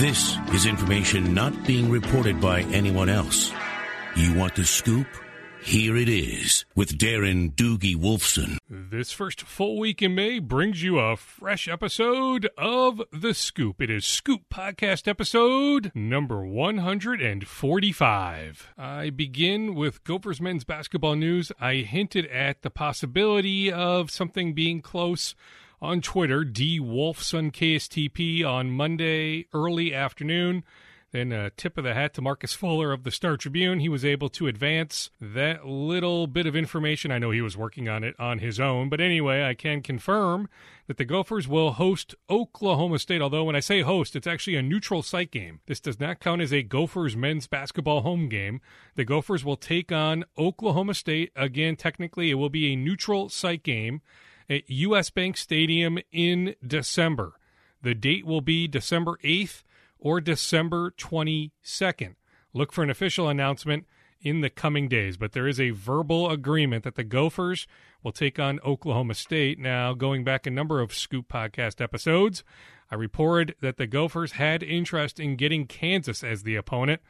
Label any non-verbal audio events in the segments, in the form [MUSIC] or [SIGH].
This is information not being reported by anyone else. You want the scoop? Here it is with Darren Doogie Wolfson. This first full week in May brings you a fresh episode of The Scoop. It is Scoop Podcast episode number 145. I begin with Gophers men's basketball news. I hinted at the possibility of something being close on Twitter, D Wolfson KSTP on Monday early afternoon. Then a tip of the hat to Marcus Fuller of the Star Tribune. He was able to advance that little bit of information. I know he was working on it on his own, but anyway, I can confirm that the Gophers will host Oklahoma State. Although when I say host, it's actually a neutral site game. This does not count as a Gophers men's basketball home game. The Gophers will take on Oklahoma State. Again, technically, it will be a neutral site game at US Bank Stadium in December. The date will be December 8th or December 22nd. Look for an official announcement in the coming days, but there is a verbal agreement that the Gophers will take on Oklahoma State. Now, going back a number of Scoop podcast episodes, I reported that the Gophers had interest in getting Kansas as the opponent.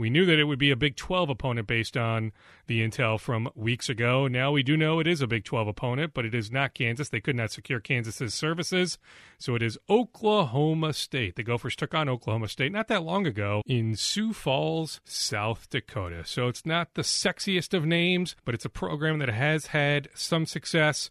We knew that it would be a Big 12 opponent based on the intel from weeks ago. Now we do know it is a Big 12 opponent, but it is not Kansas. They could not secure Kansas's services. So it is Oklahoma State. The Gophers took on Oklahoma State not that long ago in Sioux Falls, South Dakota. So it's not the sexiest of names, but it's a program that has had some success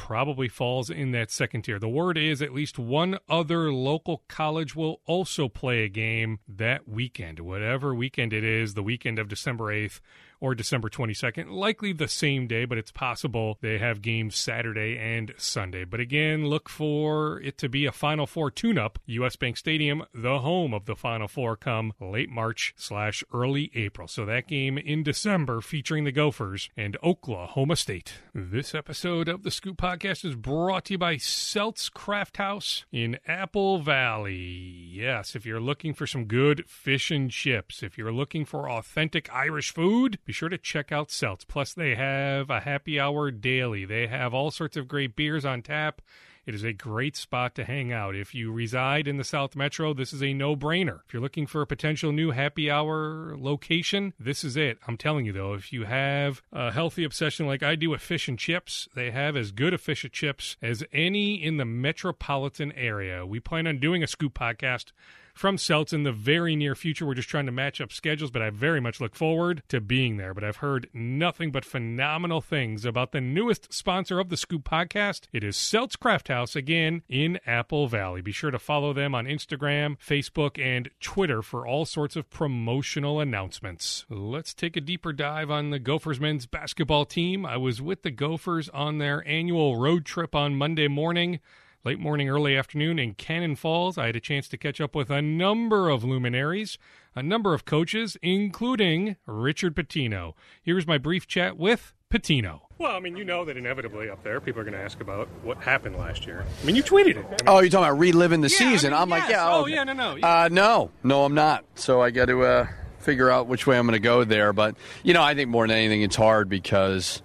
probably falls in that second tier. The word is at least one other local college will also play a game that weekend, whatever weekend it is, the weekend of December 8th or December 22nd. Likely the same day, but it's possible they have games Saturday and Sunday. But again, look for it to be a Final Four tune-up. U.S. Bank Stadium, the home of the Final Four, come late March slash early April. So that game in December featuring the Gophers and Oklahoma State. This episode of the Scoop Podcast is brought to you by Celts Craft House in Apple Valley. Yes, if you're looking for some good fish and chips, if you're looking for authentic Irish food, be sure to check out Celts. Plus, they have a happy hour daily. They have all sorts of great beers on tap. It is a great spot to hang out. If you reside in the South Metro, this is a no brainer. If you're looking for a potential new happy hour location, this is it. I'm telling you, though, if you have a healthy obsession like I do with fish and chips, they have as good a fish and chips as any in the metropolitan area. We plan on doing a scoop podcast from Celts in the very near future. We're just trying to match up schedules, but I very much look forward to being there. But I've heard nothing but phenomenal things about the newest sponsor of the Scoop podcast. It is Celts Craft House again in Apple Valley. Be sure to follow them on Instagram, Facebook, and Twitter for all sorts of promotional announcements. Let's take a deeper dive on the Gophers men's basketball team. I was with the Gophers on their annual road trip on Monday morning late morning, early afternoon in Cannon Falls. I had a chance to catch up with a number of luminaries, a number of coaches, including Richard Pitino. Here's my brief chat with Pitino. Well, I mean, you know that inevitably up there, people are going to ask about what happened last year. I mean, you tweeted it. I mean, Oh, you're talking about reliving the Yeah, season? I mean, I'm like, yes. yeah. Oh, okay. yeah, no, no. Uh, no, no, I'm not. So I got to uh, figure out which way I'm going to go there. But you know, I think more than anything, it's hard because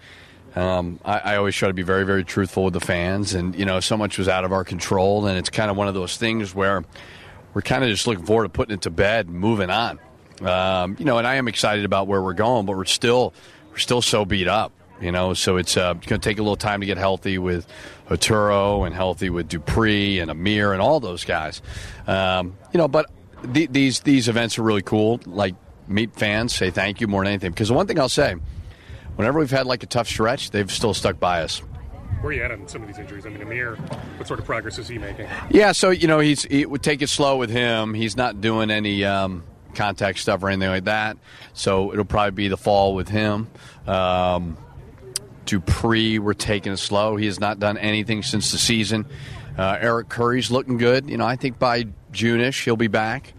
um, I, I always try to be very, very truthful with the fans, and you know, so much was out of our control, and it's kind of one of those things where we're kind of just looking forward to putting it to bed, and moving on. Um, you know, and I am excited about where we're going, but we're still we're still so beat up. You know, so it's uh, going to take a little time to get healthy with Oturu and healthy with Dupree and Amir and all those guys. Um, you know, but the, these these events are really cool. Like meet fans, say thank you more than anything. Because the one thing I'll say, whenever we've had like a tough stretch, they've still stuck by us. where are you at on some of these injuries? I mean, Amir, what sort of progress is he making? Yeah, so you know he's he would take it slow with him. He's not doing any um, contact stuff or anything like that. So it'll probably be the fall with him. Um, Dupree, we're taking it slow. He has not done anything since the season. Uh, Eric Curry's looking good. You know, I think by June-ish he'll be back.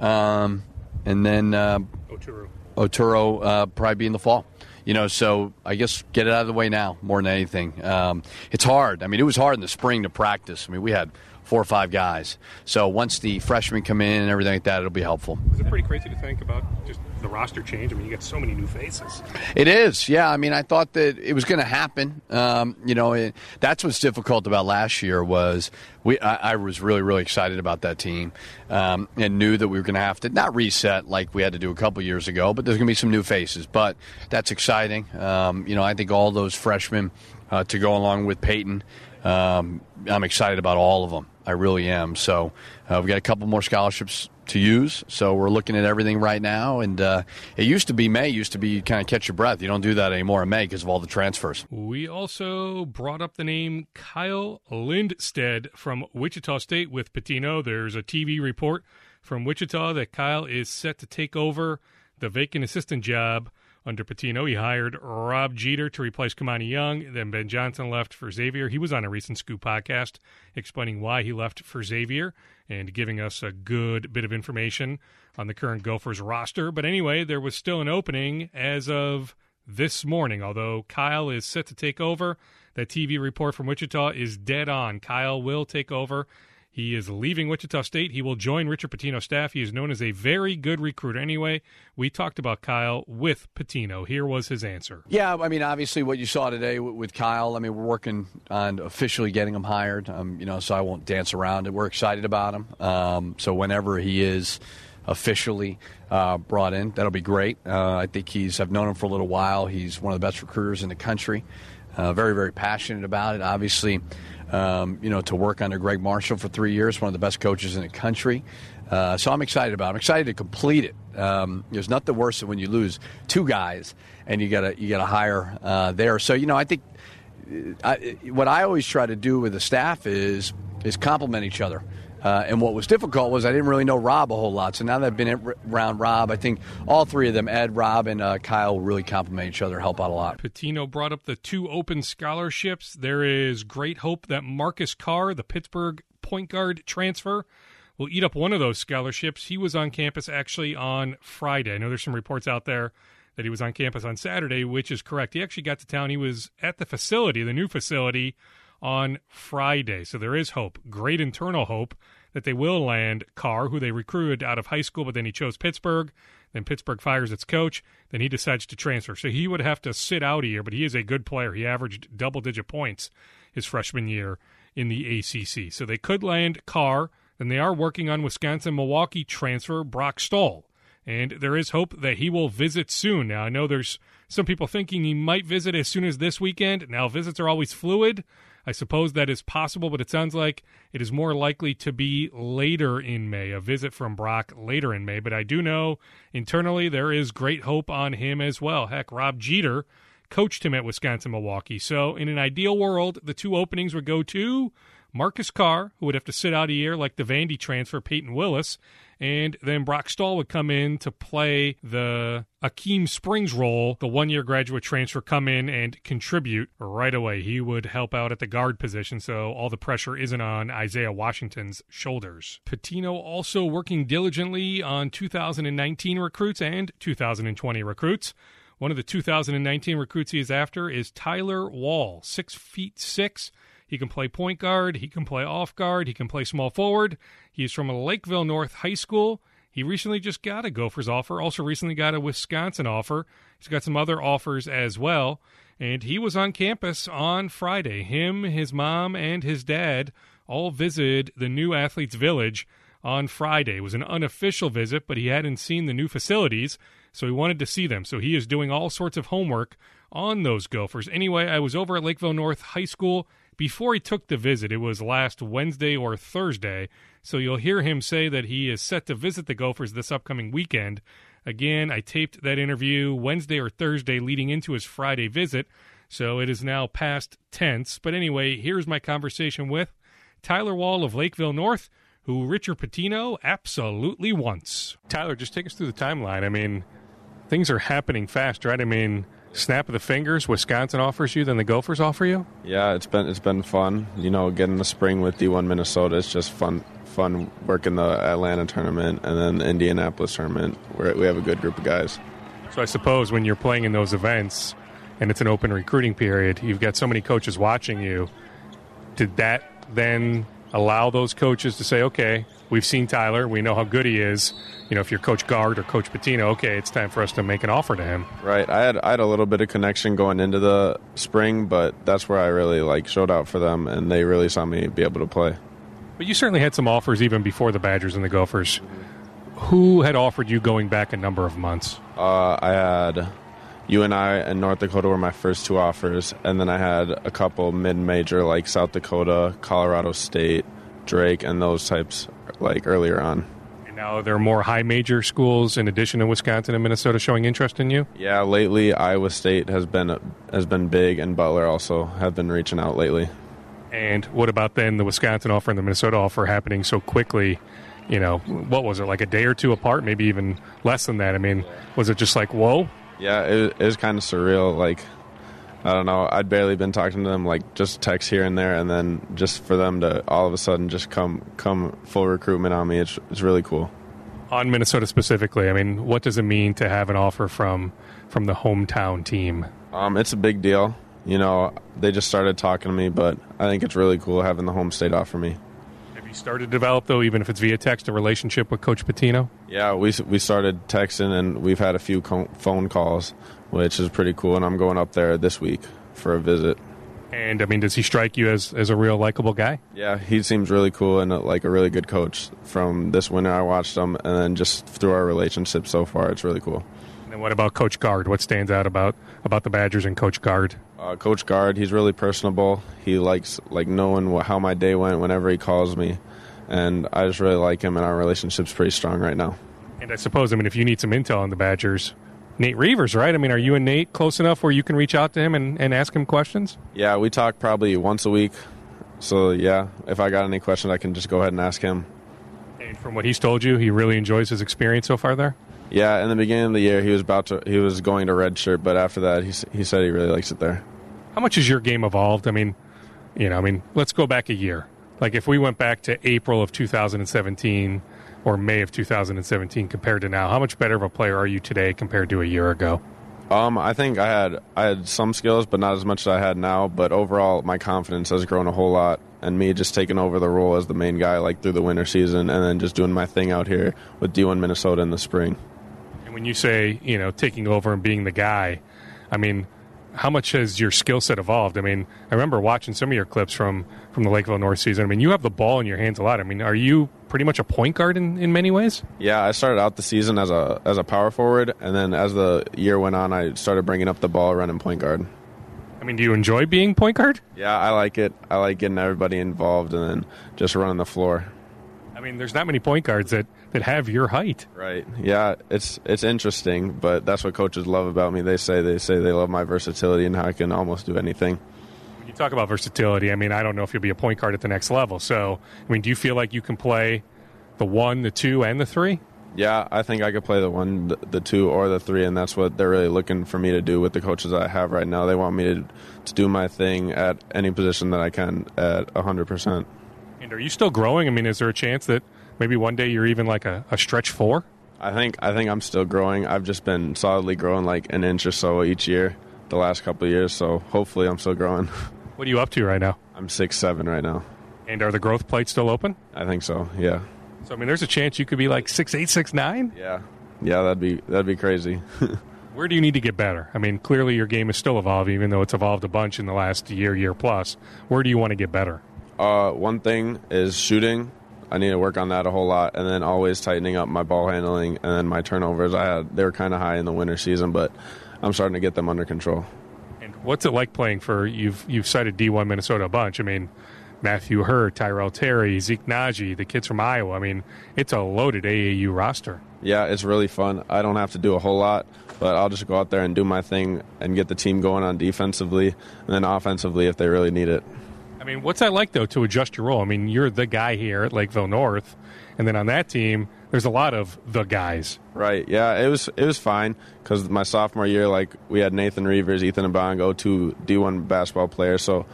Um, and then uh, Oturu. Oturo uh, probably be in the fall. You know, so I guess get it out of the way now more than anything. Um, it's hard. I mean, it was hard in the spring to practice. I mean, we had four or five guys. So once the freshmen come in and everything like that, it'll be helpful. Is it pretty crazy to think about just the roster change? I mean, you get so many new faces. It is, yeah. I mean, I thought that it was going to happen. Um, you know, it, that's what's difficult about last year was we. I, I was really, really excited about that team um, and knew that we were going to have to not reset like we had to do a couple years ago, but there's going to be some new faces. But that's exciting. Um, you know, I think all those freshmen uh, to go along with Peyton. Um, I'm excited about all of them. I really am. So uh, we've got a couple more scholarships to use. So we're looking at everything right now. And uh, it used to be May, used to be kind of catch your breath. You don't do that anymore in May because of all the transfers. We also brought up the name Kyle Lindsted from Wichita State with Pitino. There's a TV report from Wichita that Kyle is set to take over the vacant assistant job under Pitino, He hired Rob Jeter to replace Kimani Young. Then Ben Johnson left for Xavier. He was on a recent Scoop podcast explaining why he left for Xavier and giving us a good bit of information on the current Gophers roster. But anyway, there was still an opening as of this morning, although Kyle is set to take over. That TV report from Wichita is dead on. Kyle will take over he is leaving Wichita State. He will join Richard Pitino's staff. He is known as a very good recruiter. Anyway, we talked about Kyle with Pitino. Here was his answer. Yeah, I mean, obviously, what you saw today with Kyle. I mean, we're working on officially getting him hired. Um, you know, so I won't dance around it. We're excited about him. Um, so whenever he is officially uh, brought in, that'll be great. Uh, I think he's. I've known him for a little while. He's one of the best recruiters in the country. Uh, very, very passionate about it. Obviously um, you know, to work under Gregg Marshall for three years, one of the best coaches in the country. Uh, so I'm excited about it. I'm excited to complete it. Um, there's nothing worse than when you lose two guys and you got to you got to hire uh, there. So you know, I think uh, I, what I always try to do with the staff is is complement each other. Uh, and what was difficult was I didn't really know Rob a whole lot. So now that I've been around Rob, I think all three of them, Ed, Rob, and uh, Kyle, really complement each other, help out a lot. Pitino brought up the two open scholarships. There is great hope that Marcus Carr, the Pittsburgh point guard transfer, will eat up one of those scholarships. He was on campus actually on Friday. I know there's some reports out there that he was on campus on Saturday, which is correct. He actually got to town. He was at the facility, the new facility on Friday. So there is hope, great internal hope that they will land Carr, who they recruited out of high school, but then he chose Pittsburgh. Then Pittsburgh fires its coach. Then he decides to transfer. So he would have to sit out a year, but he is a good player. He averaged double digit points his freshman year in the ACC. So they could land Carr. Then they are working on Wisconsin Milwaukee transfer Brock Stahl. And there is hope that he will visit soon. Now, I know there's some people thinking he might visit as soon as this weekend. Now, visits are always fluid. I suppose that is possible, but it sounds like it is more likely to be later in May, a visit from Brock later in May. But I do know internally there is great hope on him as well. Heck, Rob Jeter coached him at Wisconsin Milwaukee. So, in an ideal world, the two openings would go to Marcus Carr, who would have to sit out a year like the Vandy transfer, Peyton Willis, and then Brock Stahl would come in to play the Akeem Springs role, the one year graduate transfer, come in and contribute right away. He would help out at the guard position, so all the pressure isn't on Isaiah Washington's shoulders. Pitino also working diligently on 2019 recruits and 2020 recruits. One of the 2019 recruits he is after is Tyler Wahl, six feet six. He can play point guard. He can play off guard. He can play small forward. He's from a Lakeville North High School. He recently just got a Gophers offer, also recently got a Wisconsin offer. He's got some other offers as well. And he was on campus on Friday. Him, his mom, and his dad all visited the new Athletes Village on Friday. It was an unofficial visit, but he hadn't seen the new facilities, so he wanted to see them. So he is doing all sorts of homework on those Gophers. Anyway, I was over at Lakeville North High School before he took the visit. It was last Wednesday or Thursday. So you'll hear him say that he is set to visit the Gophers this upcoming weekend. Again, I taped that interview Wednesday or Thursday leading into his Friday visit. So it is now past tense. But anyway, here's my conversation with Tyler Wahl of Lakeville North, who Richard Pitino absolutely wants. Tyler, just take us through the timeline. I mean, things are happening fast, right? I mean, snap of the fingers Wisconsin offers you than the Gophers offer you? Yeah, it's been it's been fun. You know, getting the spring with D1 Minnesota is just fun fun working the Atlanta tournament and then the Indianapolis tournament where we have a good group of guys. So I suppose when you're playing in those events and it's an open recruiting period, you've got so many coaches watching you. Did that then allow those coaches to say, okay, we've seen Tyler. We know how good he is. You know, if you're Coach Gard or Coach Pitino, okay, it's time for us to make an offer to him. Right. I had I had a little bit of connection going into the spring, but that's where I really like showed out for them, and they really saw me be able to play. But you certainly had some offers even before the Badgers and the Gophers. Who had offered you going back a number of months? Uh, I had UNI and I, and North Dakota were my first two offers, and then I had a couple mid-major like South Dakota, Colorado State, Drake, and those types like earlier on. And now there are more high major schools in addition to Wisconsin and Minnesota showing interest in you. Yeah, lately Iowa State has been has been big, and Butler also have been reaching out lately. And what about then the Wisconsin offer and the Minnesota offer happening so quickly? You know, what was it like a day or two apart, maybe even less than that? I mean, was it just like whoa? Yeah, it, it was kind of surreal. Like, I don't know, I'd barely been talking to them, like just text here and there, and then just for them to all of a sudden just come come full recruitment on me, it's it's really cool. On Minnesota specifically, I mean, what does it mean to have an offer from from the hometown team? Um, it's a big deal. You know, they just started talking to me, but I think it's really cool having the home state offer me. Have you started to develop, though, even if it's via text, a relationship with Coach Pitino? Yeah, we we started texting, and we've had a few co- phone calls, which is pretty cool. And I'm going up there this week for a visit. And I mean, does he strike you as, as a real likable guy? Yeah, he seems really cool and uh, like a really good coach. From this winter, I watched him, and then just through our relationship so far, it's really cool. And what about Coach Gard? What stands out about about the Badgers and Coach Gard? Uh, Coach Gard, he's really personable. He likes like knowing what, how my day went whenever he calls me, and I just really like him. And our relationship's pretty strong right now. And I suppose, I mean, if you need some intel on the Badgers, Nate Reuvers, right? I mean, are you and Nate close enough where you can reach out to him and, and ask him questions? Yeah, we talk probably once a week. So yeah, if I got any questions, I can just go ahead and ask him. And from what he's told you, he really enjoys his experience so far there. Yeah, in the beginning of the year, he was about to he was going to redshirt, but after that, he he said he really likes it there. How much has your game evolved? I mean, you know, I mean, let's go back a year. Like if we went back to April of 2017 or May of 2017 compared to now, how much better of a player are you today compared to a year ago? Um, I think I had I had some skills, but not as much as I had now. But overall, my confidence has grown a whole lot, and me just taking over the role as the main guy, like through the winter season, and then just doing my thing out here with D1 Minnesota in the spring. And when you say you know taking over and being the guy, I mean, how much has your skill set evolved? I mean, I remember watching some of your clips from from the Lakeville North season. I mean, you have the ball in your hands a lot. I mean, are you pretty much a point guard in, in many ways? Yeah, I started out the season as a as a power forward, and then as the year went on, I started bringing up the ball, running point guard. I mean, do you enjoy being point guard? Yeah, I like it. I like getting everybody involved and then just running the floor. I mean, there's not many point guards that, that have your height. Right. Yeah, it's it's interesting, but that's what coaches love about me. They say they say they love my versatility and how I can almost do anything. When you talk about versatility, I mean, I don't know if you'll be a point guard at the next level. So, I mean, do you feel like you can play the one, the two, and the three? Yeah, I think I could play the one, the, the two, or the three, and that's what they're really looking for me to do with the coaches I have right now. They want me to to do my thing at any position that I can at 100%. And are you still growing? I mean, is there a chance that maybe one day you're even like a, a stretch four? I think I think I'm still growing. I've just been solidly growing like an inch or so each year the last couple of years, so hopefully I'm still growing. [LAUGHS] What are you up to right now? I'm six seven right now. And are the growth plates still open? I think so. Yeah. So I mean, there's a chance you could be like six eight, six nine. Yeah. Yeah, that'd be that'd be crazy. [LAUGHS] Where do you need to get better? I mean, clearly your game is still evolving, even though it's evolved a bunch in the last year, year plus. Where do you want to get better? Uh, one thing is shooting. I need to work on that a whole lot, and then always tightening up my ball handling and then my turnovers. I had they were kind of high in the winter season, but I'm starting to get them under control. And what's it like playing for you've you've cited D1 Minnesota a bunch. I mean, Matthew Hurt, Tyrell Terry, Zeke Nnaji, the kids from Iowa. I mean, it's a loaded AAU roster. Yeah, it's really fun. I don't have to do a whole lot, but I'll just go out there and do my thing and get the team going on defensively and then offensively if they really need it. I mean, what's that like though to adjust your role? I mean, you're the guy here at Lakeville North, and then on that team, there's a lot of the guys. Right. Yeah. It was it was fine because my sophomore year, like we had Nathan Reuvers, Ethan Abongo, two D1 basketball players. So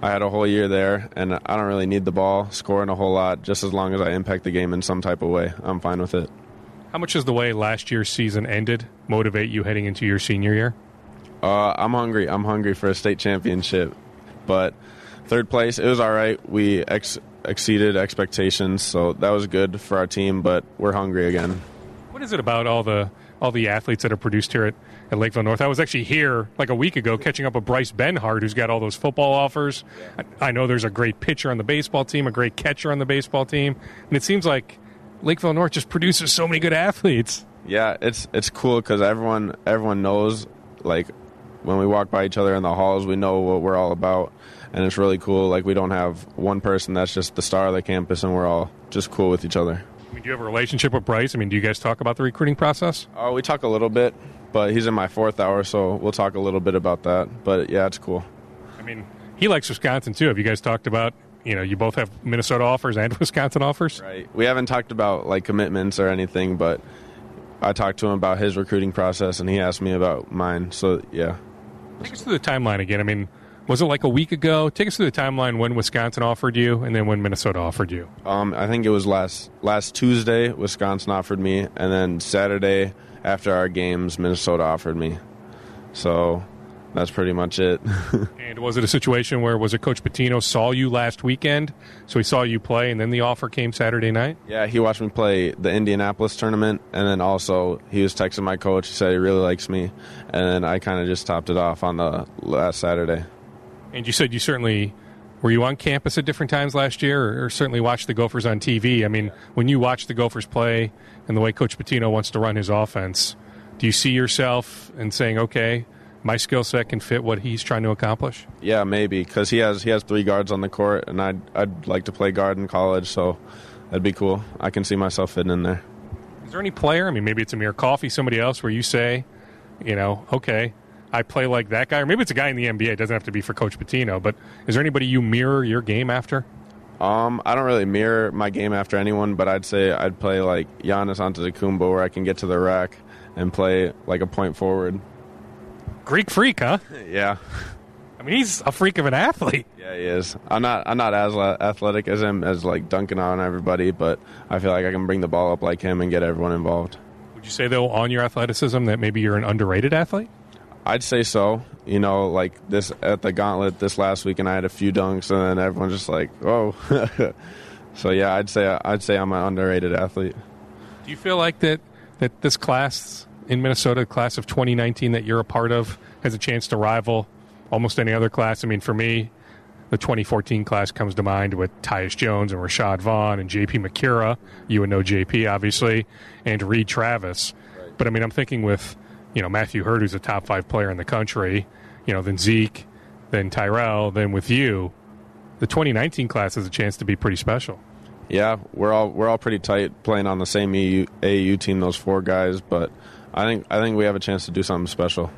I had a whole year there, and I don't really need the ball scoring a whole lot. Just as long as I impact the game in some type of way, I'm fine with it. How much does the way last year's season ended motivate you heading into your senior year? Uh, I'm hungry. I'm hungry for a state championship, but third place it was all right. We ex- exceeded expectations, so that was good for our team. But we're hungry again. What is it about all the all the athletes that are produced here at, at Lakeville North? I was actually here like a week ago catching up with Bryce Benhart, who's got all those football offers. I, I know there's a great pitcher on the baseball team, a great catcher on the baseball team, and it seems like Lakeville North just produces so many good athletes. Yeah, it's it's cool because everyone everyone knows like when we walk by each other in the halls, we know what we're all about, and it's really cool. Like we don't have one person that's just the star of the campus, and we're all just cool with each other. I mean, do you have a relationship with Bryce? I mean, do you guys talk about the recruiting process? Oh, we talk a little bit, but he's in my fourth hour, so we'll talk a little bit about that. But yeah, it's cool. I mean, he likes Wisconsin too. Have you guys talked about? You know, you both have Minnesota offers and [LAUGHS] Wisconsin offers. Right. We haven't talked about like commitments or anything, but I talked to him about his recruiting process, and he asked me about mine. So yeah. Take us through the timeline again. I mean, was it like a week ago? Take us through the timeline when Wisconsin offered you, and then when Minnesota offered you. Um, I think it was last last Tuesday. Wisconsin offered me, and then Saturday after our games, Minnesota offered me. So that's pretty much it. [LAUGHS] and was it a situation where was it Coach Pitino saw you last weekend, so he saw you play, and then the offer came Saturday night? Yeah, he watched me play the Indianapolis tournament, and then also he was texting my coach. He said he really likes me, and then I kind of just topped it off on the last Saturday. And you said you certainly were you on campus at different times last year, or, or certainly watched the Gophers on TV. I mean, when you watch the Gophers play and the way Coach Pitino wants to run his offense, do you see yourself and saying, okay? my skill set can fit what he's trying to accomplish? Yeah, maybe because he has he has three guards on the court, and I'd I'd like to play guard in college, so that'd be cool. I can see myself fitting in there. Is there any player? I mean, maybe it's Amir Coffee, somebody else, where you say, you know, okay, I play like that guy, or maybe it's a guy in the NBA. It doesn't have to be for Coach Pitino. but is there anybody you mirror your game after? Um, I don't really mirror my game after anyone, but I'd say I'd play like Giannis Antetokounmpo, where I can get to the rack and play like a point forward. Greek freak, huh? [LAUGHS] yeah. I mean, he's a freak of an athlete. [LAUGHS] Yeah, he is. I'm not. I'm not as athletic as him, as like dunking on everybody, but I feel like I can bring the ball up like him and get everyone involved. Would you say though, on your athleticism, that maybe you're an underrated athlete? I'd say so. You know, like this at the Gauntlet this last week, and I had a few dunks, and then everyone's just like, "Oh." [LAUGHS] so yeah, I'd say I'd say I'm an underrated athlete. Do you feel like that that this class in Minnesota, class of 2019 that you're a part of, has a chance to rival almost any other class. I mean, for me, the 2014 class comes to mind with Tyus Jones and Rashad Vaughn and JP Macura. You would know JP, obviously, and Reed Travis. Right. But I mean, I'm thinking with, you know, Matthew Hurt, who's a top five player in the country, you know, then Zeke, then Tyrell, then with you. The 2019 class has a chance to be pretty special. Yeah, we're all we're all pretty tight playing on the same AU, AAU team. Those four guys, but I think I think we have a chance to do something special.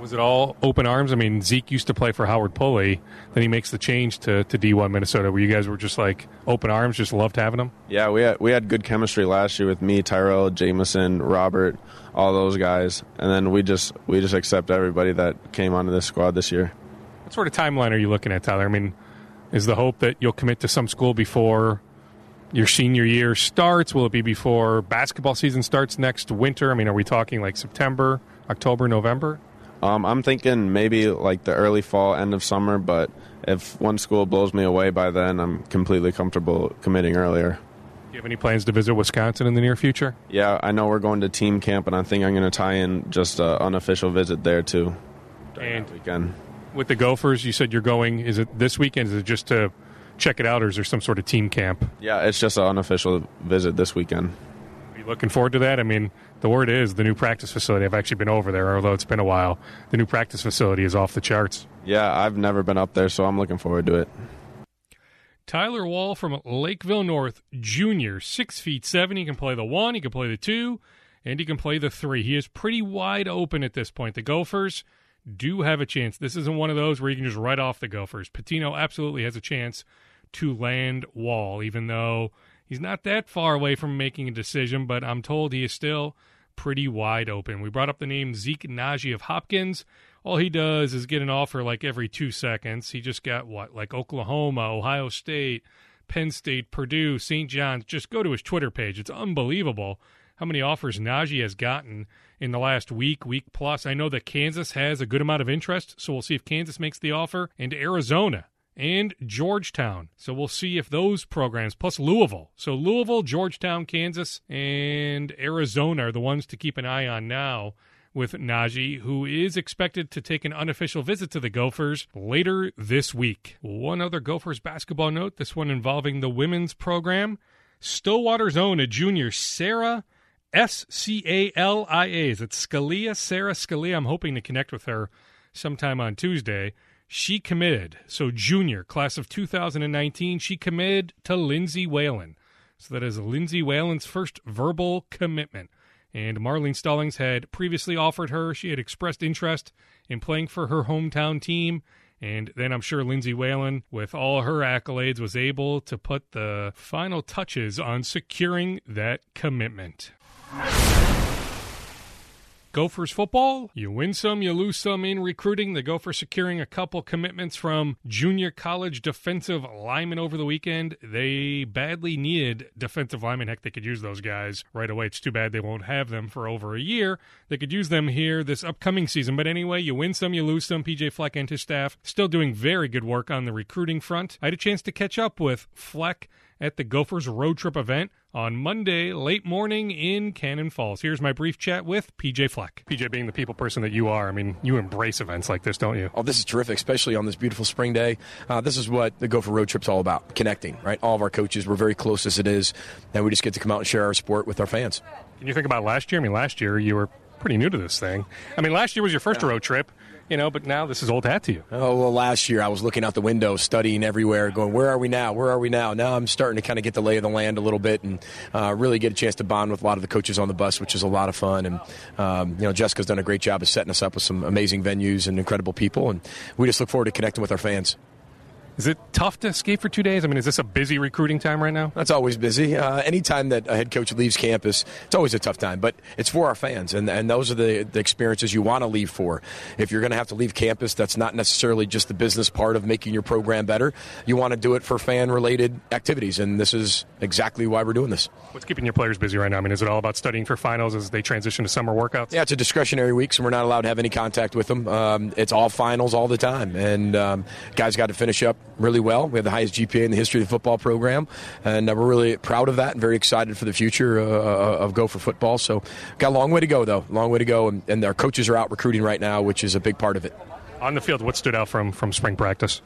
Was it all open arms? I mean, Zeke used to play for Howard Pulley. Then he makes the change to, to D1 Minnesota, where you guys were just like open arms, just loved having him? Yeah, we had, we had good chemistry last year with me, Tyrell, Jameson, Robert, all those guys. And then we just we just accept everybody that came onto this squad this year. What sort of timeline are you looking at, Tyler? I mean, is the hope that you'll commit to some school before your senior year starts? Will it be before basketball season starts next winter? I mean, are we talking like September, October, November? Um, I'm thinking maybe like the early fall, end of summer, but if one school blows me away by then, I'm completely comfortable committing earlier. Do you have any plans to visit Wisconsin in the near future? Yeah, I know we're going to team camp, and I think I'm going to tie in just an unofficial visit there too. And weekend. With the Gophers, you said you're going. Is it this weekend? Is it just to check it out, or is there some sort of team camp? Yeah, it's just an unofficial visit this weekend. Are you looking forward to that? I mean, the word is the new practice facility. I've actually been over there, although it's been a while. The new practice facility is off the charts. Yeah, I've never been up there, so I'm looking forward to it. Tyler Wahl from Lakeville North, junior, six feet seven. He can play the one, he can play the two, and he can play the three. He is pretty wide open at this point. The Gophers do have a chance. This isn't one of those where you can just write off the Gophers. Pitino absolutely has a chance to land Wahl, even though he's not that far away from making a decision, but I'm told he is still pretty wide open. We brought up the name Zeke Nnaji of Hopkins. All he does is get an offer like every two seconds. He just got what, like Oklahoma, Ohio State, Penn State, Purdue, St. John's. Just go to his Twitter page. It's unbelievable how many offers Nnaji has gotten in the last week, week plus. I know that Kansas has a good amount of interest, so we'll see if Kansas makes the offer. And Arizona and Georgetown. So we'll see if those programs, plus Louisville. So Louisville, Georgetown, Kansas, and Arizona are the ones to keep an eye on now with Nnaji, who is expected to take an unofficial visit to the Gophers later this week. One other Gophers basketball note, this one involving the women's program. Stillwater's own, a junior, Sarah S C A L I A. Is it Scalia? Sarah Scalia. I'm hoping to connect with her sometime on Tuesday. She committed. So, junior, class of 2019, she committed to Lindsay Whalen. So, that is Lindsay Whalen's first verbal commitment. And Marlene Stollings had previously offered her, she had expressed interest in playing for her hometown team. And then I'm sure Lindsay Whalen, with all her accolades, was able to put the final touches on securing that commitment. Gophers football, you win some, you lose some in recruiting. The Gophers securing a couple commitments from junior college defensive linemen over the weekend. They badly needed defensive linemen. Heck, they could use those guys right away. It's too bad they won't have them for over a year. They could use them here this upcoming season. But anyway, you win some, you lose some. PJ Fleck and his staff still doing very good work on the recruiting front. I had a chance to catch up with Fleck at the Gophers road trip event on Monday, late morning in Cannon Falls. Here's my brief chat with PJ Fleck. PJ, being the people person that you are, I mean, you embrace events like this, don't you? Oh, this is terrific, especially on this beautiful spring day. Uh, this is what the Gopher Road Trip's all about connecting, right? All of our coaches, we're very close as it is, and we just get to come out and share our sport with our fans. Can you think about last year? I mean, last year you were pretty new to this thing. I mean, last year was your first yeah. road trip you know, but now this is old hat to you. Oh, well, last year I was looking out the window, studying everywhere, going, where are we now? Where are we now? Now I'm starting to kind of get the lay of the land a little bit and uh, really get a chance to bond with a lot of the coaches on the bus, which is a lot of fun. And, um, you know, Jessica's done a great job of setting us up with some amazing venues and incredible people. And we just look forward to connecting with our fans. Is it tough to skate for two days? I mean, is this a busy recruiting time right now? That's always busy. Uh, anytime that a head coach leaves campus, it's always a tough time, but it's for our fans, and, and those are the, the experiences you want to leave for. If you're going to have to leave campus, that's not necessarily just the business part of making your program better. You want to do it for fan related activities, and this is exactly why we're doing this. What's keeping your players busy right now? I mean, is it all about studying for finals as they transition to summer workouts? Yeah, it's a discretionary week, so we're not allowed to have any contact with them. Um, it's all finals all the time, and um, guys got to finish up really well. We have the highest GPA in the history of the football program, and uh, we're really proud of that and very excited for the future uh, uh, of Gopher football. So, got a long way to go, though. Long way to go, and, and our coaches are out recruiting right now, which is a big part of it. On the field, what stood out from from spring practice?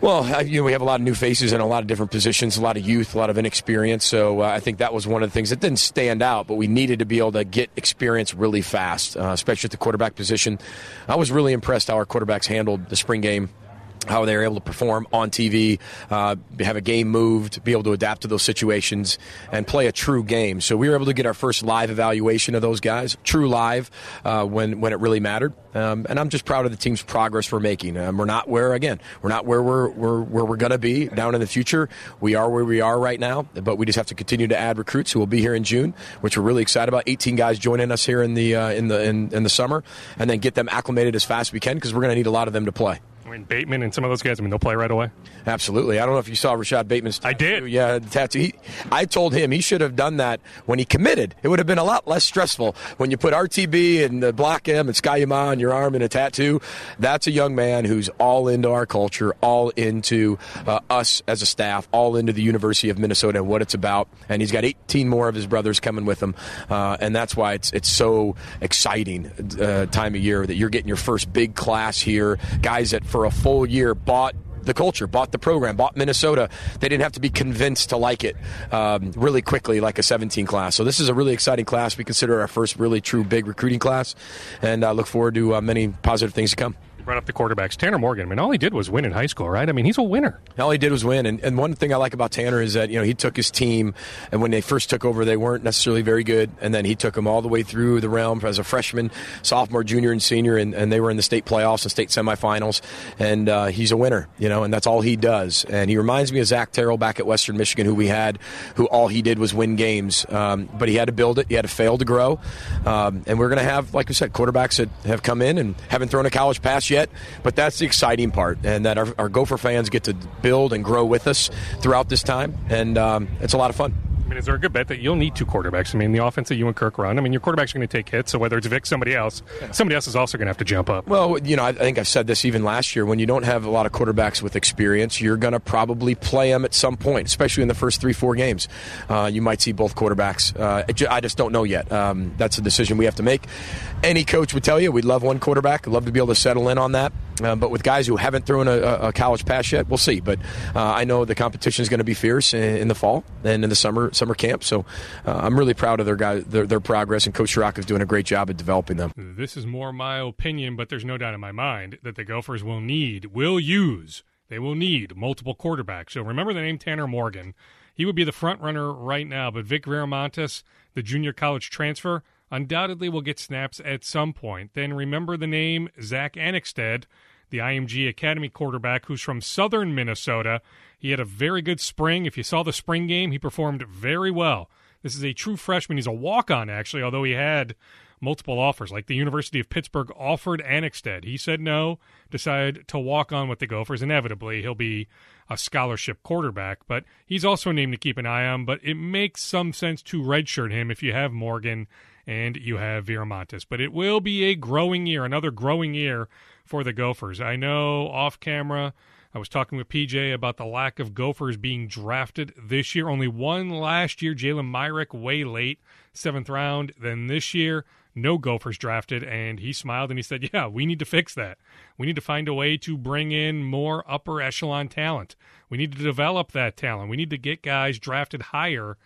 Well, you know, we have a lot of new faces in a lot of different positions, a lot of youth, a lot of inexperience. So uh, I think that was one of the things that didn't stand out, but we needed to be able to get experience really fast, uh, especially at the quarterback position. I was really impressed how our quarterbacks handled the spring game how they're able to perform on TV, uh, have a game moved, be able to adapt to those situations, and play a true game. So we were able to get our first live evaluation of those guys, true live, uh, when when it really mattered. Um, and I'm just proud of the team's progress we're making. Um, we're not where again, we're not where we're, we're where we're to be down in the future. We are where we are right now, but we just have to continue to add recruits who will be here in June, which we're really excited about. 18 guys joining us here in the uh, in the in, in the summer, and then get them acclimated as fast as we can because we're to need a lot of them to play. I mean, Bateman and some of those guys, I mean, they'll play right away. Absolutely. I don't know if you saw Rashad Bateman's tattoo. I did. Yeah, tattoo. He, I told him he should have done that when he committed. It would have been a lot less stressful when you put RTB and the Block M and Ski-U-Mah on your arm and a tattoo. That's a young man who's all into our culture, all into uh, us as a staff, all into the University of Minnesota and what it's about. And he's got 18 more of his brothers coming with him, uh, and that's why it's it's so exciting uh, time of year that you're getting your first big class here. Guys that for a full year bought the culture, bought the program, bought Minnesota. They didn't have to be convinced to like it um, really quickly, like a 17 class. So this is a really exciting class. We consider our first really true big recruiting class, and I look forward to uh, many positive things to come brought up the quarterbacks. Tanner Morgan, I mean, all he did was win in high school, right? I mean, he's a winner. All he did was win. And, and one thing I like about Tanner is that, you know, he took his team, and when they first took over, they weren't necessarily very good. And then he took them all the way through the realm as a freshman, sophomore, junior, and senior, and, and they were in the state playoffs and state semifinals. And uh, he's a winner, you know, and that's all he does. And he reminds me of Zach Terrell back at Western Michigan, who we had, who all he did was win games. Um, but he had to build it, he had to fail to grow. Um, and we're going to have, like we said, quarterbacks that have come in and haven't thrown a college pass yet, but that's that's the exciting part, and that our, our Gopher fans get to build and grow with us throughout this time, and um, it's a lot of fun. I mean, is there a good bet that you'll need two quarterbacks? I mean, the offense that you and Kirk run, I mean, your quarterbacks are going to take hits, so whether it's Vic, somebody else, somebody else is also going to have to jump up. Well, you know, I think I've said this even last year. When you don't have a lot of quarterbacks with experience, you're going to probably play them at some point, especially in the first three, four games. Uh, you might see both quarterbacks. Uh, I just don't know yet. Um, that's a decision we have to make. Any coach would tell you we'd love one quarterback. Love to be able to settle in on that. Uh, but with guys who haven't thrown a, a college pass yet, we'll see. But uh, I know the competition is going to be fierce in, in, the fall and in the summer summer camp. So uh, I'm really proud of their guys, their, their progress, and Coach Ciarrocca is doing a great job at developing them. This is more my opinion, but there's no doubt in my mind that the Gophers will need, will use, they will need multiple quarterbacks. So remember the name Tanner Morgan. He would be the front runner right now, but Vic Viramontes, the junior college transfer, undoubtedly will get snaps at some point. Then remember the name Zach Annexstad the IMG Academy quarterback who's from southern Minnesota. He had a very good spring. If you saw the spring game, he performed very well. This is a true freshman. He's a walk on, actually, although he had multiple offers. Like the University of Pittsburgh offered Annexstad. He said no, decided to walk on with the Gophers. Inevitably, he'll be a scholarship quarterback, but he's also a name to keep an eye on. But it makes some sense to redshirt him if you have Morgan and you have Viramontes. But it will be a growing year, another growing year for the Gophers. I know off camera, I was talking with PJ about the lack of Gophers being drafted this year. Only one last year, Jalen Myrick, way late, seventh round. Then this year, no Gophers drafted, and he smiled and he said, Yeah, we need to fix that. We need to find a way to bring in more upper echelon talent. We need to develop that talent. We need to get guys drafted higher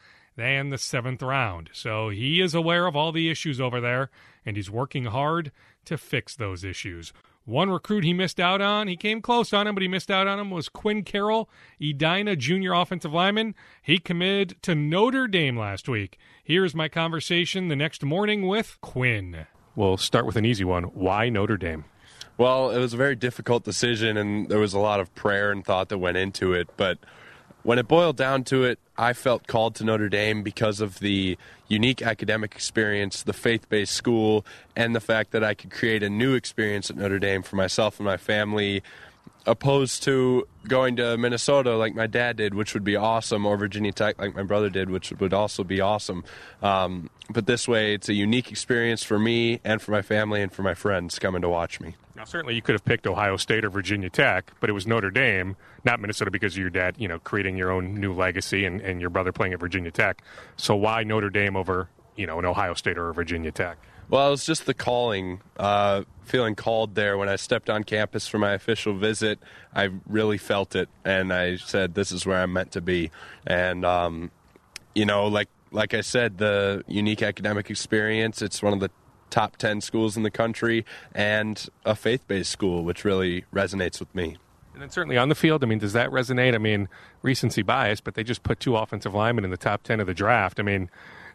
than the seventh round. So he is aware of all the issues over there, and he's working hard to fix those issues. One recruit he missed out on, he came close on him, but he missed out on him, was Quinn Carroll, Edina junior offensive lineman. He committed to Notre Dame last week. Here's my conversation the next morning with Quinn. We'll start with an easy one. Why Notre Dame? Well, it was a very difficult decision, and there was a lot of prayer and thought that went into it. But when it boiled down to it, I felt called to Notre Dame because of the unique academic experience, the faith based school, and the fact that I could create a new experience at Notre Dame for myself and my family, opposed to going to Minnesota like my dad did, which would be awesome, or Virginia Tech like my brother did, which would also be awesome. Um, but this way, it's a unique experience for me and for my family and for my friends coming to watch me. Now, certainly you could have picked Ohio State or Virginia Tech, but it was Notre Dame, not Minnesota, because of your dad, you know, creating your own new legacy and, and your brother playing at Virginia Tech. So why Notre Dame over, you know, an Ohio State or a Virginia Tech? Well, it was just the calling, uh, feeling called there. When I stepped on campus for my official visit, I really felt it, and I said, "This is where I'm meant to be." And um, you know, like like I said, the unique academic experience. It's one of the top 10 schools in the country and a faith based school, which really resonates with me. And then certainly on the field, I mean, does that resonate? I mean, recency bias, but they just put two offensive linemen in the top 10 of the draft. I mean,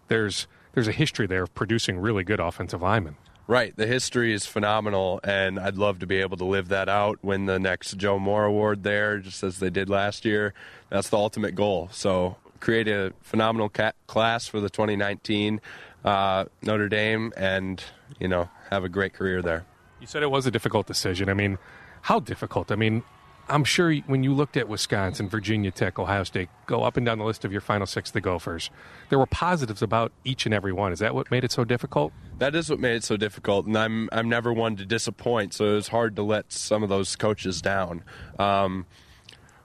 there's there's a history there of producing really good offensive linemen. Right. The history is phenomenal, and I'd love to be able to live that out, win the next Joe Moore Award there, just as they did last year. That's the ultimate goal. So, create a phenomenal class for the 2019 uh, Notre Dame and, you know, have a great career there. You said it was a difficult decision. I mean, how difficult? I mean, I'm sure when you looked at Wisconsin, Virginia Tech, Ohio State, go up and down the list of your final six, the Gophers, there were positives about each and every one. Is that what made it so difficult? That is what made it so difficult, and I'm I'm never one to disappoint, so it was hard to let some of those coaches down. Um,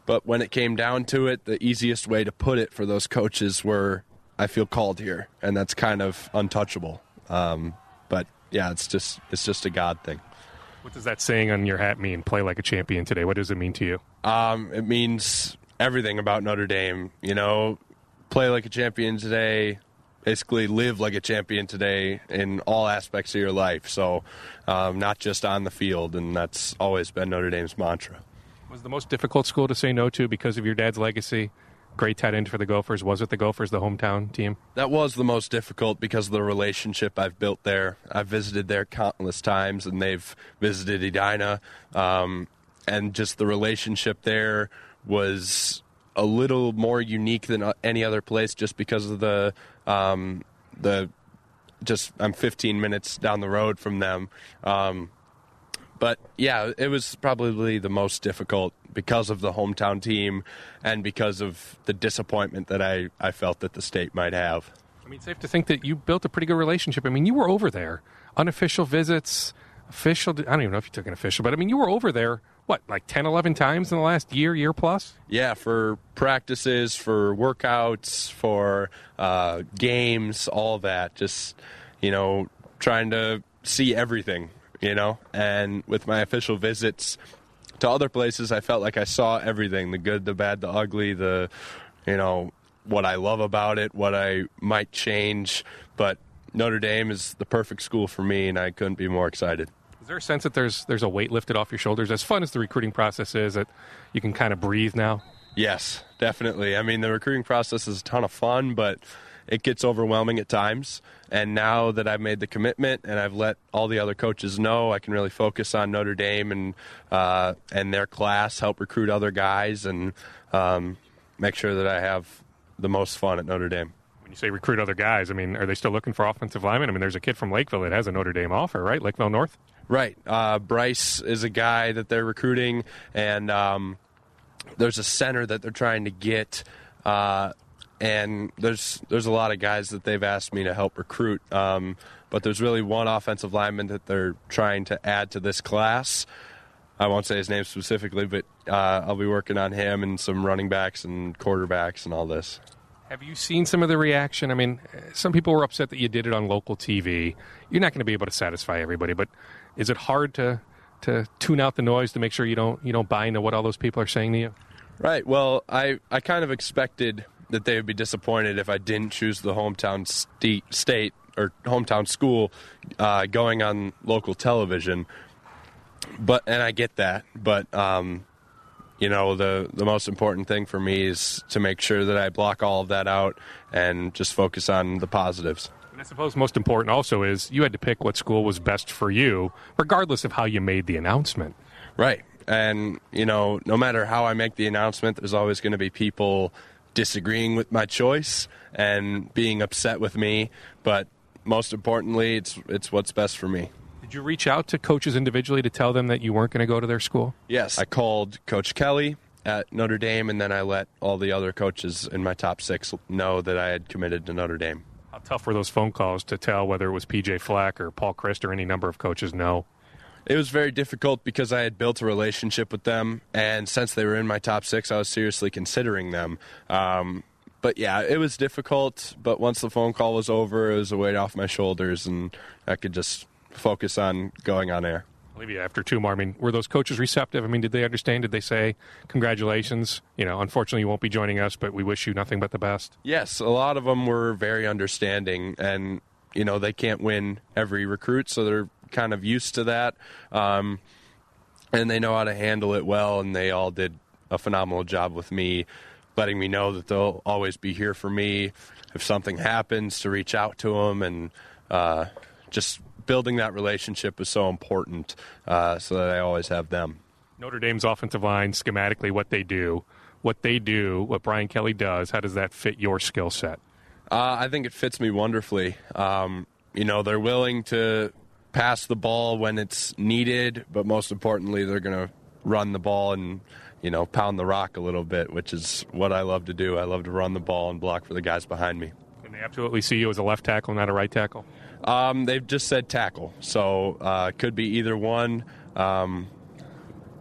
but when it came down to it, the easiest way to put it for those coaches were I feel called here, and that's kind of untouchable. Um, but yeah, it's just it's just a God thing. What does that saying on your hat mean? Play like a champion today. What does it mean to you? Um, it means everything about Notre Dame. You know, play like a champion today. Basically, live like a champion today in all aspects of your life. So, um, not just on the field, and that's always been Notre Dame's mantra. Was the most difficult school to say no to because of your dad's legacy? Great tight end for the Gophers. Was it the Gophers, the hometown team? That was the most difficult because of the relationship I've built there. I've visited there countless times, and they've visited Edina, um, and just the relationship there was a little more unique than any other place, just because of the um, the just I'm 15 minutes down the road from them. Um, but yeah, it was probably the most difficult because of the hometown team and because of the disappointment that I, I felt that the state might have. I mean, it's safe to think that you built a pretty good relationship. I mean, you were over there, unofficial visits, official. I don't even know if you took an official, but I mean, you were over there, what, like 10, 11 times in the last year, year plus? Yeah, for practices, for workouts, for uh, games, all that. Just, you know, trying to see everything, you know? And with my official visits to other places, I felt like I saw everything the good, the bad, the ugly, the, you know, what I love about it, what I might change. But Notre Dame is the perfect school for me, and I couldn't be more excited. Is there a sense that there's there's a weight lifted off your shoulders? As fun as the recruiting process is, that you can kind of breathe now. Yes, definitely. I mean, the recruiting process is a ton of fun, but it gets overwhelming at times. And now that I've made the commitment and I've let all the other coaches know, I can really focus on Notre Dame and uh, and their class, help recruit other guys, and um, make sure that I have the most fun at Notre Dame. When you say recruit other guys, I mean, are they still looking for offensive linemen? I mean, there's a kid from Lakeville that has a Notre Dame offer, right? Lakeville North. Right. Uh, Bryce is a guy that they're recruiting, and um, there's a center that they're trying to get. Uh, and there's there's a lot of guys that they've asked me to help recruit. Um, but there's really one offensive lineman that they're trying to add to this class. I won't say his name specifically, but uh, I'll be working on him and some running backs and quarterbacks and all this. Have you seen some of the reaction? I mean, some people were upset that you did it on local TV. You're not going to be able to satisfy everybody, but is it hard to to tune out the noise to make sure you don't you don't buy into what all those people are saying to you? Right. Well, I I kind of expected that they would be disappointed if I didn't choose the hometown state, state or hometown school uh, going on local television. But and I get that, but um, you know the the most important thing for me is to make sure that I block all of that out and just focus on the positives. And I suppose most important also is you had to pick what school was best for you, regardless of how you made the announcement. Right. And, you know, no matter how I make the announcement, there's always going to be people disagreeing with my choice and being upset with me. But most importantly, it's it's what's best for me. Did you reach out to coaches individually to tell them that you weren't going to go to their school? Yes, I called Coach Kelly at Notre Dame, and then I let all the other coaches in my top six know that I had committed to Notre Dame. How tough were those phone calls to tell whether it was PJ Fleck or Paul Chryst or any number of coaches no? It was very difficult because I had built a relationship with them, and since they were in my top six, I was seriously considering them. Um, but yeah, it was difficult. But once the phone call was over, it was a weight off my shoulders, and I could just focus on going on air. I'll leave you after two more. I mean, were those coaches receptive? I mean, did they understand? Did they say, congratulations? You know, unfortunately, you won't be joining us, but we wish you nothing but the best? Yes, a lot of them were very understanding, and, you know, they can't win every recruit, so they're kind of used to that. Um, and they know how to handle it well, and they all did a phenomenal job with me, letting me know that they'll always be here for me if something happens to reach out to them, and uh, just building that relationship was so important, uh, so that I always have them. Notre Dame's offensive line, schematically, what they do, what they do, what Brian Kelly does, how does that fit your skill set? Uh, I think it fits me wonderfully. Um, you know, they're willing to pass the ball when it's needed, but most importantly, they're going to run the ball and you know pound the rock a little bit, which is what I love to do. I love to run the ball and block for the guys behind me. And they absolutely see you as a left tackle, not a right tackle. Um, they've just said tackle, so uh, could be either one. Um,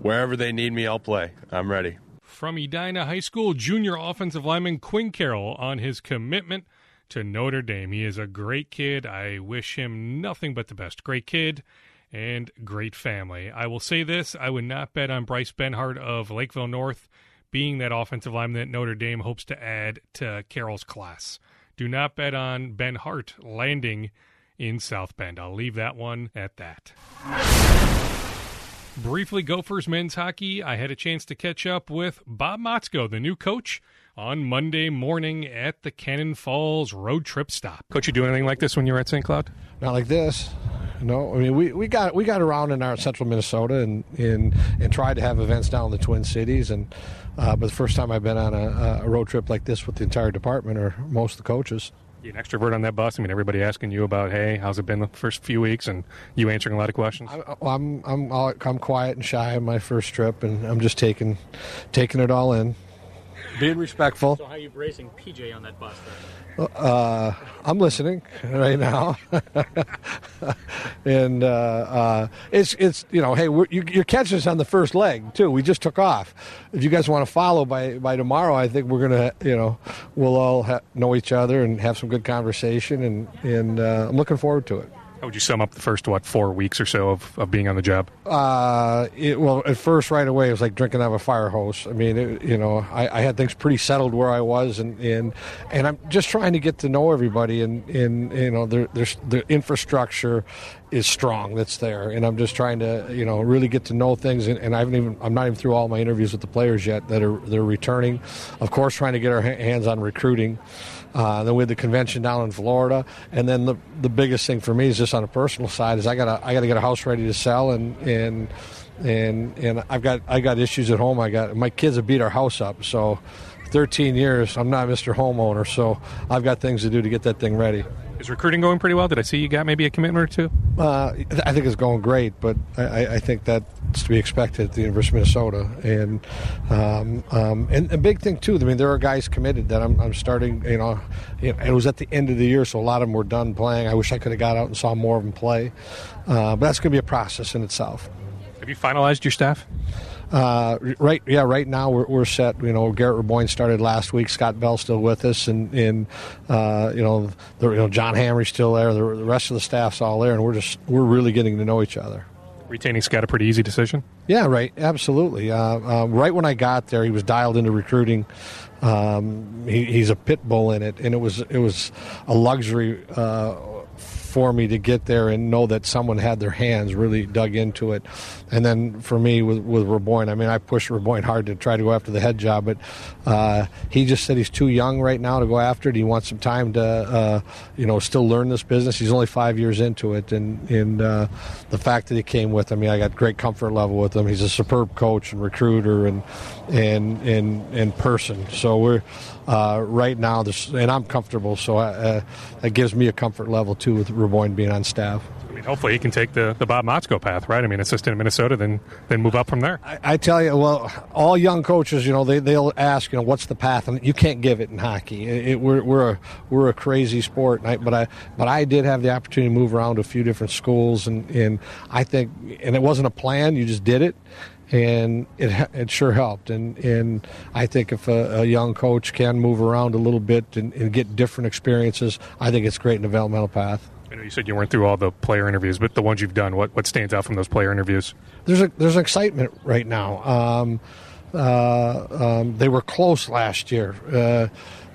wherever they need me, I'll play. I'm ready. From Edina High School, junior offensive lineman Quinn Carroll on his commitment to Notre Dame. He is a great kid. I wish him nothing but the best. Great kid and great family. I will say this I would not bet on Bryce Benhart of Lakeville North being that offensive lineman that Notre Dame hopes to add to Carroll's class. Do not bet on Benhart landing in South Bend. I'll leave that one at that. Briefly, Gophers men's hockey. I had a chance to catch up with Bob Motzko, the new coach, on Monday morning at the Cannon Falls road trip stop. Coach, you do anything like this when you were at St. Cloud? Not like this. No, I mean we, we got we got around in our central Minnesota and and, and tried to have events down in the Twin Cities and uh, but the first time I've been on a, a road trip like this with the entire department or most of the coaches. You an extrovert on that bus? I mean, everybody asking you about, hey, how's it been the first few weeks, and you answering a lot of questions. I'm I'm I'm quiet and shy on my first trip, and I'm just taking taking it all in, being respectful. So how are you bracing PJ on that bus? Then? Uh, I'm listening right now, [LAUGHS] and uh, uh, it's it's you know, hey, you, you're catching us on the first leg too. We just took off. If you guys want to follow by by tomorrow, I think we're gonna you know we'll all ha- know each other and have some good conversation, and and uh, I'm looking forward to it. How would you sum up the first what four weeks or so of, of being on the job? Uh, it, well, at first, right away, it was like drinking out of a fire hose. I mean, it, you know, I, I, had things pretty settled where I was, and, and and I'm just trying to get to know everybody, and, and you know, there, there's the infrastructure is strong that's there, and I'm just trying to you know really get to know things, and, and I haven't even I'm not even through all my interviews with the players yet that are they're returning. Of course, trying to get our hands on recruiting. Uh, then we had the convention down in Florida, and then the the biggest thing for me is just on a personal side is I got I got to get a house ready to sell, and and and and I've got I got issues at home. I got my kids have beat our house up, so. 13 years. I'm not Mr. Homeowner, so I've got things to do to get that thing ready. Is recruiting going pretty well? Did I see you got maybe a commitment or two? Uh, I think it's going great, but I, I, think that's to be expected at the University of Minnesota. And um, um, and a big thing too. I mean, there are guys committed that I'm, I'm starting. You know, it was at the end of the year, so a lot of them were done playing. I wish I could have got out and saw more of them play, uh, but that's going to be a process in itself. Have you finalized your staff? Uh, right, yeah. Right now we're, we're set. You know, Garrett Raboin started last week. Scott Bell still with us, and, and uh, you know, the, you know, John Hamre's still there. The, the rest of the staff's all there, and we're just we're really getting to know each other. Retaining Scott a pretty easy decision. Yeah, right. Absolutely. Uh, uh, right when I got there, he was dialed into recruiting. Um, he, he's a pit bull in it, and it was it was a luxury uh, for me to get there and know that someone had their hands really dug into it. And then for me with with I mean, I pushed Raboin hard to try to go after the head job, but uh, he just said he's too young right now to go after it. He wants some time to, uh, you know, still learn this business. He's only five years into it, and and uh, the fact that he came with, I mean, I got great comfort level with him. He's a superb coach and recruiter and and and and person. So we're uh, right now, this, and I'm comfortable, so I, uh, that gives me a comfort level too with Raboin being on staff. I mean, hopefully he can take the, the Bob Motzko path, right? I mean, assistant in Minnesota, then then move up from there. I, I, tell you, well, all young coaches, you know, they they'll ask, you know, what's the path, and you can't give it in hockey. It, it, we're we're a we're a crazy sport, I, but I but I did have the opportunity to move around to a few different schools, and and I think, and it wasn't a plan, you just did it and it it sure helped. And and I think if a, a young coach can move around a little bit and, and, get different experiences, I think it's great in developmental path. I know you said you weren't through all the player interviews, but the ones you've done, what what stands out from those player interviews? There's a there's excitement right now. Um, uh, um, they were close last year, uh,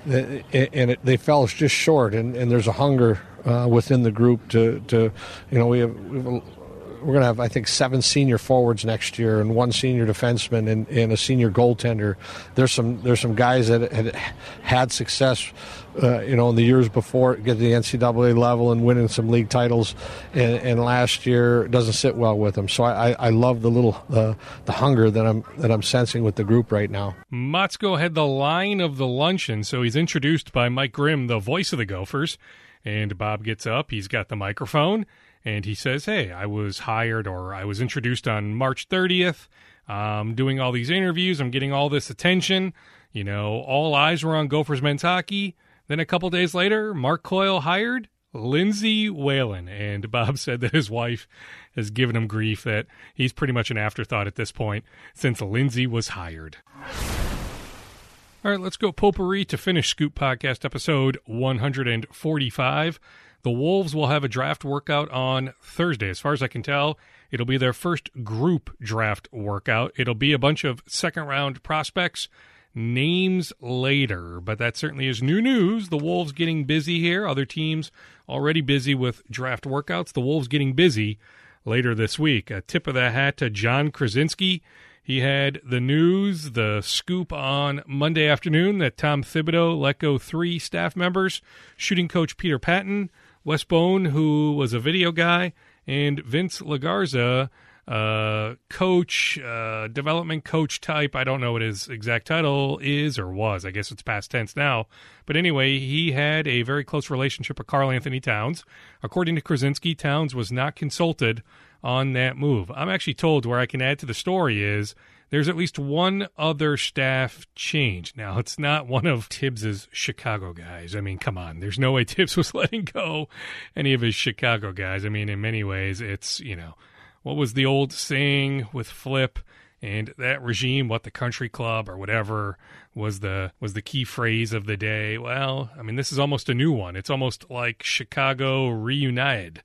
and it, they fell just short. And, and there's a hunger uh, within the group to, to you know we have, we have we're going to have, I think, seven senior forwards next year, and one senior defenseman, and, and a senior goaltender. There's some there's some guys that had had success, uh, you know, in the years before, get to the NCAA level and winning some league titles, and, and last year doesn't sit well with them. So I, I love the little uh, the hunger that I'm that I'm sensing with the group right now. Motzko had the line of the luncheon, so he's introduced by Mike Grimm, the voice of the Gophers. And Bob gets up, he's got the microphone, and he says, Hey, I was hired or I was introduced on March 30th. I'm doing all these interviews. I'm getting all this attention. You know, all eyes were on Gophers men's hockey. Then a couple days later, Mark Coyle hired Lindsay Whalen. And [LAUGHS] Bob said that his wife has given him grief that he's pretty much an afterthought at this point since Lindsay was hired. All right, let's go potpourri to finish Scoop Podcast episode 145. The Wolves will have a draft workout on Thursday. As far as I can tell, it'll be their first group draft workout. It'll be a bunch of second round prospects, names later, but that certainly is new news. The Wolves getting busy here. Other teams already busy with draft workouts. The Wolves getting busy later this week. A tip of the hat to John Krawczynski. He had the news, the scoop on Monday afternoon that Tom Thibodeau let go three staff members, shooting coach Peter Patton, Wes Bone, who was a video guy, and Vince Legarza uh, coach, uh, development coach type. I don't know what his exact title is or was. I guess it's past tense now. But anyway, he had a very close relationship with Karl Anthony Towns. According to Krawczynski, Towns was not consulted on that move. I'm actually told where I can add to the story is there's at least one other staff change. Now, [LAUGHS] it's not one of Tibbs's Chicago guys. I mean, come on. There's no way [LAUGHS] Tibbs was letting go any of his Chicago guys. I mean, in many ways, it's, you know, what was the old saying with Flip and that regime, what the country club or whatever was the was the key phrase of the day. Well, I mean, this is almost a new one. It's almost like Chicago reunited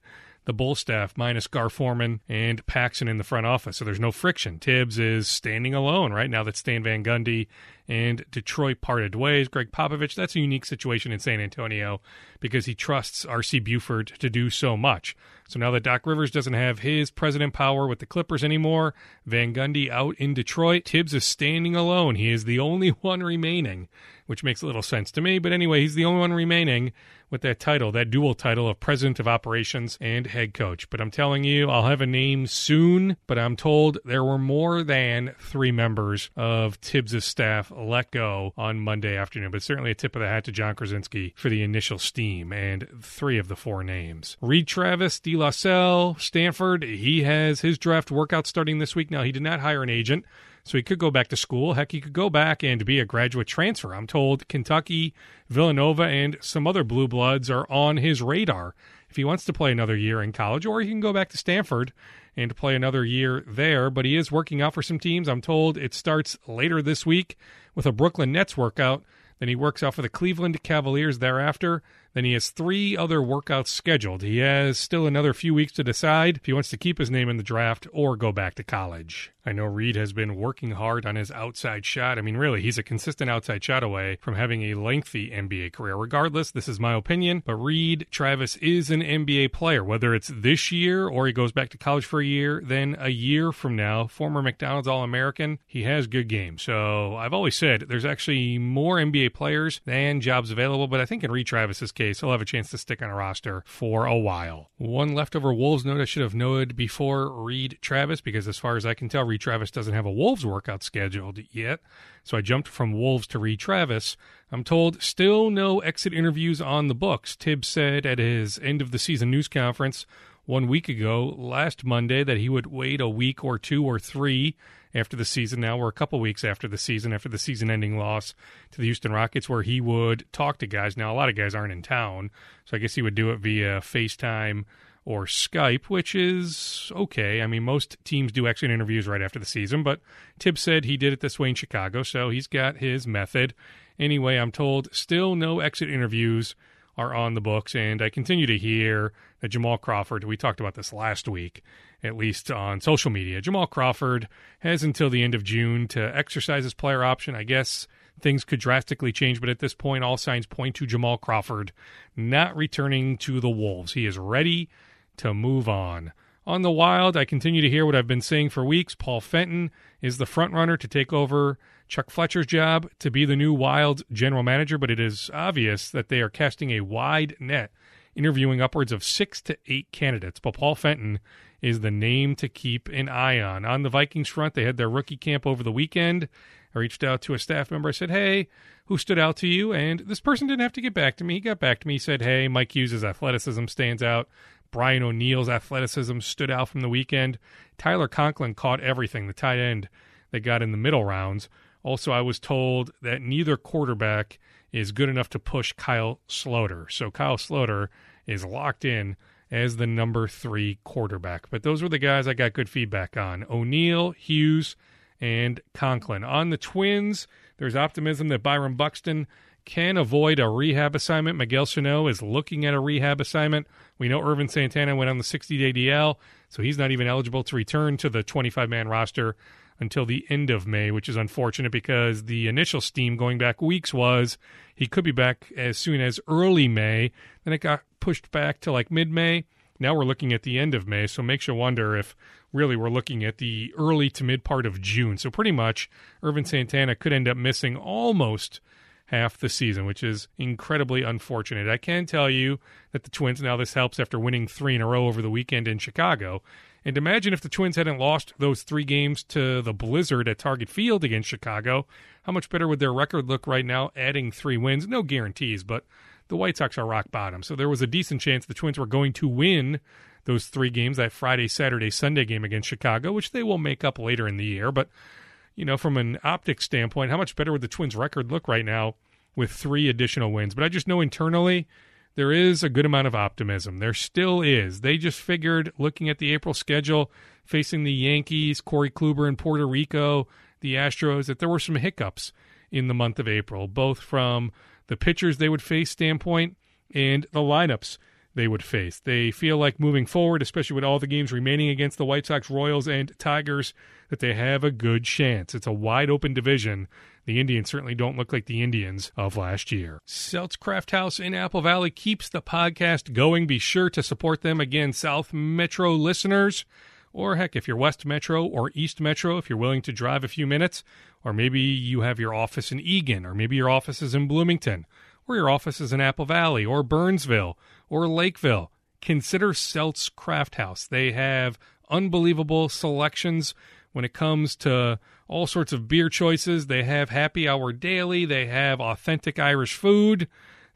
the Bull staff minus Gar Forman and Paxson in the front office. So there's no friction. Tibbs is standing alone right now that Stan Van Gundy and Detroit parted ways. Gregg Popovich, that's a unique situation in San Antonio because he trusts R.C. Buford to do so much. So now that Doc Rivers doesn't have his president power with the Clippers anymore, Van Gundy out in Detroit, Tibbs is standing alone. He is the only [LAUGHS] one remaining, which makes a little sense to me. But anyway, he's the only one remaining with that title, that dual title of president of operations and head coach. But I'm telling you, I'll have a name soon, but I'm told there were more than three members of Tibbs' staff let go on Monday afternoon. But certainly a tip of the hat to John Krawczynski for the initial steam and three of the four names. Reid Travis, De La Salle, Stanford, he has his draft workout starting this week. Now, he did not hire an agent. So he could go back to school. Heck, he could go back and be a graduate transfer. I'm told Kentucky, Villanova, and some other blue bloods are on his radar if he wants to play another year in college, or he can go back to Stanford and play another year there. But he is working out for some teams. I'm told it starts later this week with a Brooklyn Nets workout. Then he works out for the Cleveland Cavaliers thereafter. Then he has three other workouts scheduled. He has still another few weeks to decide if he wants to keep his name in the draft or go back to college. I know Reid has been working hard on his outside shot. I mean, really, he's a consistent outside shot away from having a lengthy NBA career. Regardless, this is my opinion, but Reid Travis is an NBA player. Whether it's this year or he goes back to college for a year, then a year from now, former McDonald's All American, he has good games. So I've always said there's actually more NBA players than jobs available, but I think in Reid Travis's case, he'll have a chance to stick on a roster for a while. One leftover Wolves note I should have noted before Reid Travis, because as far as I can tell, Reid Travis doesn't have a Wolves workout scheduled yet. So I jumped from Wolves to Reid Travis. I'm told still no exit interviews on the books. Tibbs said at his end of the season news conference one week ago, last Monday, that he would wait a week or two or three after the season. Now we're a couple weeks after the season, after the season ending loss to the Houston Rockets, where he would talk to guys. Now, a lot of guys aren't in town, so I guess he would do it via FaceTime or Skype, which is okay. I mean, most teams do exit interviews right after the season, but Tibbs said he did it this way in Chicago, so he's got his method. Anyway, I'm told still no exit interviews are on the books, and I continue to hear that Jamal Crawford, we talked about this last week, at least on social media, Jamal Crawford has until the end of June to exercise his player option. I guess things could drastically change, but at this point, all signs point to Jamal Crawford not returning to the Wolves. He is ready to move on. On the Wild, I continue to hear what I've been saying for weeks. Paul Fenton is the front runner to take over Chuck Fletcher's job to be the new Wild general manager, but it is obvious that they are casting a wide net, interviewing upwards of six to eight candidates. But Paul Fenton is the name to keep an eye on. On the Vikings front, they had their rookie camp over the weekend. I reached out to a staff member. I said, Hey, who stood out to you? And this person didn't have to get back to me. He got back to me. He said, Hey, Mike Hughes' athleticism stands out. Brian O'Neill's athleticism stood out from the weekend. Tyler Conklin caught everything, the tight end that got in the middle rounds. Also, I was told that neither quarterback is good enough to push Kyle Sloter. So Kyle Sloter is locked in as the number three quarterback. But those were the guys I got good feedback on O'Neill, Hughes, and Conklin. On the Twins, there's optimism that Byron Buxton can avoid a rehab assignment. Miguel Sano is looking at a rehab assignment. We know Ervin Santana went on the 60 day DL, so he's not even eligible to return to the 25 man roster until the end of May, which is unfortunate because the initial steam going back weeks was he could be back as soon as early May. Then it got pushed back to like mid May. Now we're looking at the end of May, so makes you wonder if really we're looking at the early to mid part of June. So pretty much, Ervin Santana could end up missing almost half the season, which is incredibly unfortunate. I can tell you that the Twins, now this helps after winning three in a row over the weekend in Chicago. And imagine if the Twins hadn't lost those three games to the Blizzard at Target Field against Chicago, how much better would their record look right now, adding three wins? No guarantees, but the White Sox are rock bottom. So there was a decent chance the Twins were going to win those three games, that Friday, Saturday, Sunday game against Chicago, which they will make up later in the year. But, you know, from an optics standpoint, how much better would the Twins' record look right now with three additional wins? But I just know internally there is a good amount of optimism. There still is. They just figured, looking at the April schedule, facing the Yankees, Corey Kluber in Puerto Rico, the Astros, that there were some hiccups in the month of April, both from the pitchers they would face standpoint and the lineups they would face. They feel like moving forward, especially with all the games remaining against the White Sox, Royals, and Tigers, that they have a good chance. It's a wide open division. The Indians certainly don't look like the Indians of last year. Celts Craft House in Apple Valley keeps the podcast going. Be sure to support them. Again, South Metro listeners, or heck, if you're West Metro or East Metro, if you're willing to drive a few minutes, or maybe you have your office in Eagan, or maybe your office is in Bloomington, or your office is in Apple Valley, or Burnsville, or Lakeville, consider Celts Craft House. They have unbelievable selections when it comes to all sorts of beer choices. They have happy hour daily, they have authentic Irish food.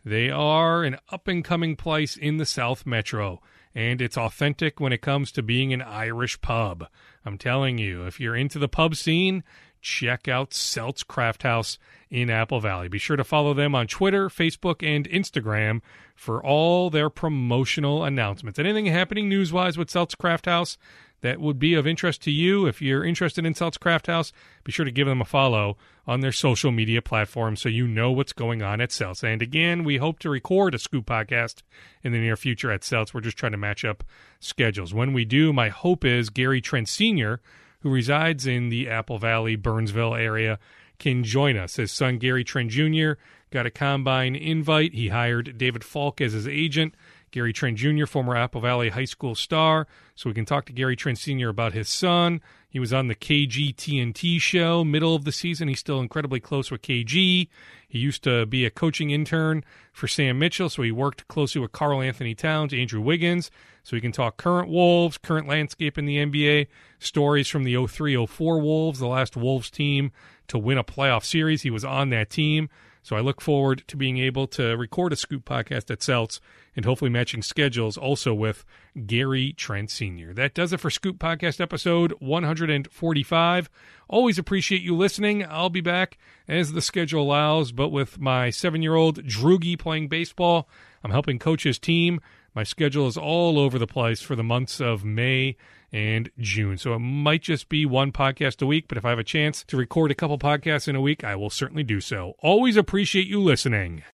They are an up and coming place in the South Metro, and it's authentic when it comes to being an Irish pub. I'm telling you, if you're into the pub scene, check out Celts Craft House in Apple Valley. Be sure to follow them on Twitter, Facebook, and Instagram for all their promotional announcements. Anything happening news wise with Celts Craft House that would be of interest to you, if you're interested in Celts Craft House, be sure to give them a follow on their social media platforms so you know what's going on at Celts. And again, we hope to record a Scoop podcast in the near future at Celts. We're just trying to match up schedules. When we do, my hope is Gary Trent Sr., who resides in the Apple Valley, Burnsville area, can join us. His son, Gary Trent Jr., got a combine invite. He hired David Falk as his agent. Gary Trent Jr., former Apple Valley High School star. So we can talk to Gary Trent Sr. about his son. He was on the KG TNT show middle of the season. He's still incredibly close with KG. He used to be a coaching intern for Sam Mitchell, so he worked closely with Karl Anthony Towns, Andrew Wiggins. So we can talk current Wolves, current landscape in the NBA, stories from the 03 04 Wolves, the last Wolves team to win a playoff series. He was on that team. So I look forward to being able to record a Scoop podcast at Celts and hopefully matching schedules also with Gary Trent Sr. That does it for Scoop Podcast episode 145. Always appreciate you listening. I'll be back as the schedule allows, but with my seven year old Droogie playing baseball, I'm helping coach his team. My schedule is all over the place for the months of May and June. So it might just be one podcast a week, but if I have a chance to record a couple podcasts in a week, I will certainly do so. Always appreciate you listening.